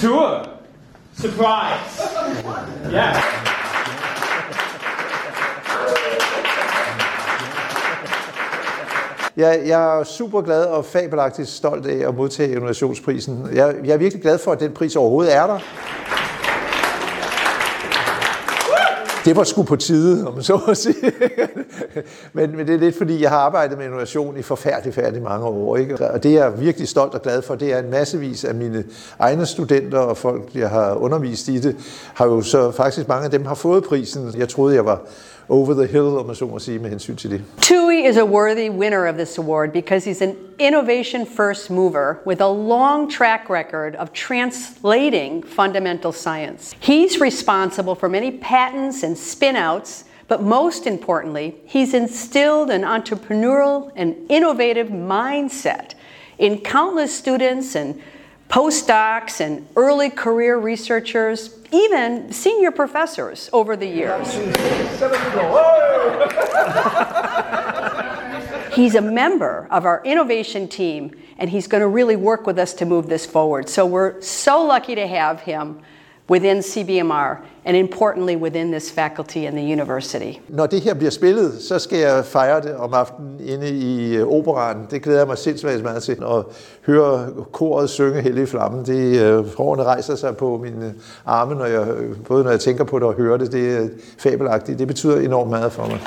Tour. Surprise. Yeah. Jeg, jeg er super glad og fabelagtigt stolt af at modtage innovationsprisen. Jeg, jeg er virkelig glad for, at den pris overhovedet er der. Det var sgu på tide, om man så må sige. men, men det er lidt fordi, jeg har arbejdet med innovation i forfærdelig, færdig mange år. Ikke? Og det jeg er virkelig stolt og glad for, det er en massevis af mine egne studenter og folk, jeg har undervist i det, har jo så faktisk mange af dem har fået prisen. Jeg troede, jeg var over the hill, om man så må sige, med hensyn til det. TUI is a worthy winner of this award because he's an innovation first mover with a long track record of translating fundamental science. He's responsible for many patents and spin-outs, but most importantly, he's instilled an entrepreneurial and innovative mindset in countless students and postdocs and early career researchers, even senior professors over the years. He's a member of our innovation team, and he's going to really work with us to move this forward. So we're so lucky to have him within CBMR, and importantly within this faculty and the university. Når det her bliver spillet, så skal jeg fejre det om aftenen inde i øh, operan. Det glæder jeg mig sindssygt meget til. At høre koret synge Hellig Flamme, det øh, hårene rejser sig på mine øh, arme, når jeg, øh, både når jeg tænker på det og hører det. Det er fabelagtigt. Det betyder enormt meget for mig.